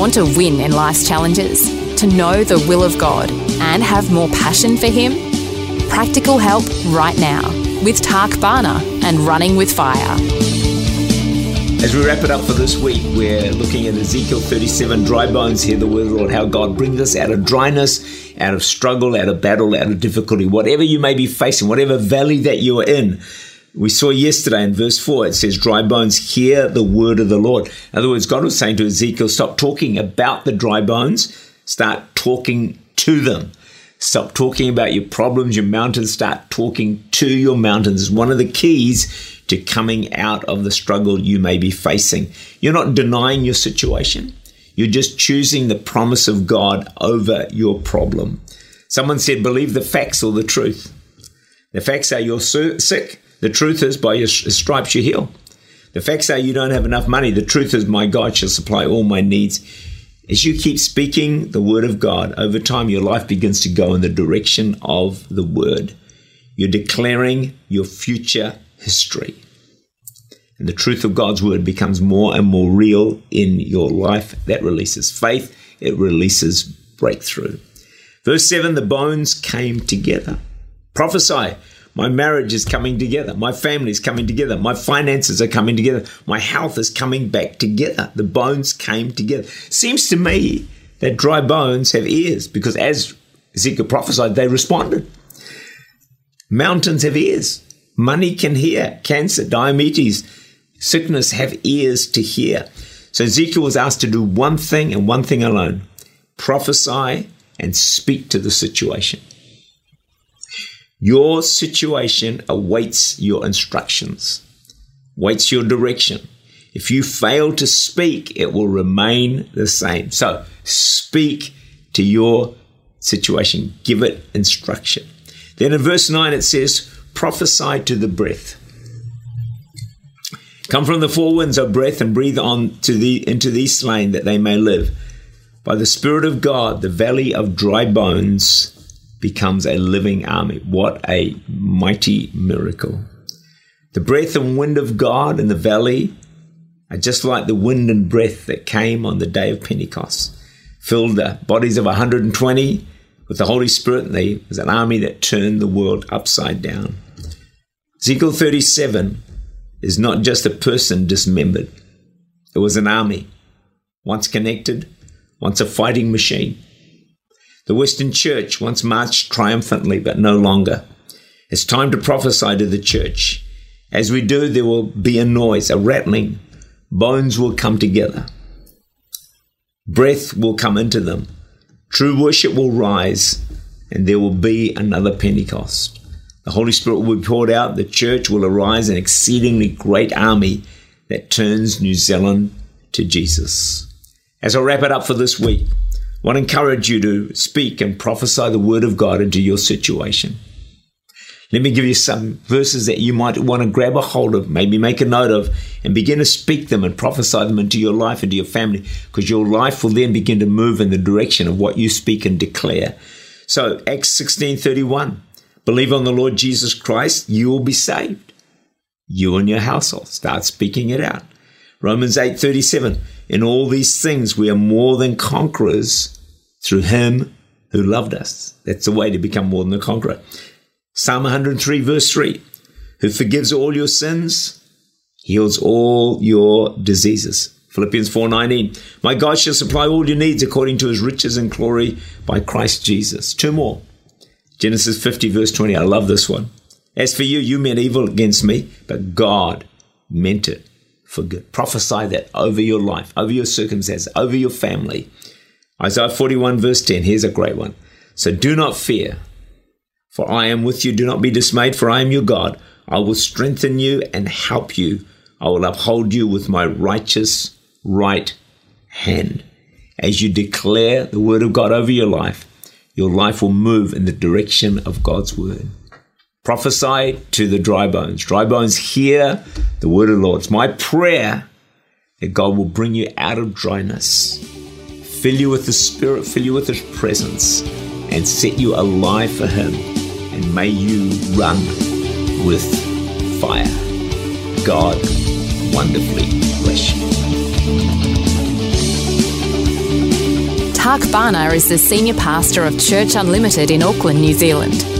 Want to win in life's challenges? To know the will of God and have more passion for Him? Practical help right now with Tak Bhana and Running with Fire. As we wrap it up for this week, we're looking at Ezekiel 37 dry bones, hear the word of the Lord, how God brings us out of dryness, out of struggle, out of battle, out of difficulty, whatever you may be facing, whatever valley that you are in. We saw yesterday in verse 4, it says, Dry bones, hear the word of the Lord. In other words, God was saying to Ezekiel, Stop talking about the dry bones, start talking to them. Stop talking about your problems, your mountains, start talking to your mountains. One of the keys to coming out of the struggle you may be facing. You're not denying your situation, you're just choosing the promise of God over your problem. Someone said, Believe the facts or the truth. The facts are you're sick. The truth is, by your uh, stripes you heal. The facts are you don't have enough money. The truth is, my God shall supply all my needs. As you keep speaking the word of God, over time your life begins to go in the direction of the word. You're declaring your future history. And the truth of God's word becomes more and more real in your life. That releases faith, it releases breakthrough. Verse 7 the bones came together. Prophesy my marriage is coming together. My family is coming together. My finances are coming together. My health is coming back together. The bones came together. Seems to me that dry bones have ears because as Ezekiel prophesied, they responded. Mountains have ears. Money can hear. Cancer, diabetes, sickness have ears to hear. So Ezekiel was asked to do one thing and one thing alone prophesy and speak to the situation. Your situation awaits your instructions, waits your direction. If you fail to speak, it will remain the same. So speak to your situation, give it instruction. Then in verse 9 it says, prophesy to the breath. Come from the four winds, of breath, and breathe on to the into these slain that they may live. By the Spirit of God, the valley of dry bones becomes a living army. What a mighty miracle. The breath and wind of God in the valley are just like the wind and breath that came on the day of Pentecost, filled the bodies of 120 with the Holy Spirit, and there was an army that turned the world upside down. Ezekiel 37 is not just a person dismembered, it was an army, once connected, once a fighting machine. The Western Church once marched triumphantly, but no longer. It's time to prophesy to the church. As we do, there will be a noise, a rattling. Bones will come together. Breath will come into them. True worship will rise, and there will be another Pentecost. The Holy Spirit will be poured out. The church will arise an exceedingly great army that turns New Zealand to Jesus. As I wrap it up for this week, want to encourage you to speak and prophesy the word of God into your situation. Let me give you some verses that you might want to grab a hold of, maybe make a note of, and begin to speak them and prophesy them into your life, into your family, because your life will then begin to move in the direction of what you speak and declare. So, Acts 16 31, believe on the Lord Jesus Christ, you will be saved. You and your household. Start speaking it out. Romans 8 37, in all these things, we are more than conquerors through him who loved us. That's the way to become more than a conqueror. Psalm 103, verse 3 Who forgives all your sins, heals all your diseases. Philippians 4:19 My God shall supply all your needs according to his riches and glory by Christ Jesus. Two more. Genesis 50 verse 20. I love this one. As for you, you meant evil against me, but God meant it for good. Prophesy that over your life, over your circumstances, over your family. Isaiah 41, verse 10. Here's a great one. So do not fear, for I am with you. Do not be dismayed, for I am your God. I will strengthen you and help you. I will uphold you with my righteous right hand. As you declare the word of God over your life, your life will move in the direction of God's word. Prophesy to the dry bones. Dry bones, hear the word of the Lord. It's my prayer that God will bring you out of dryness, fill you with the Spirit, fill you with His presence, and set you alive for Him. And may you run with fire. God wonderfully bless you. Tak Bhana is the Senior Pastor of Church Unlimited in Auckland, New Zealand.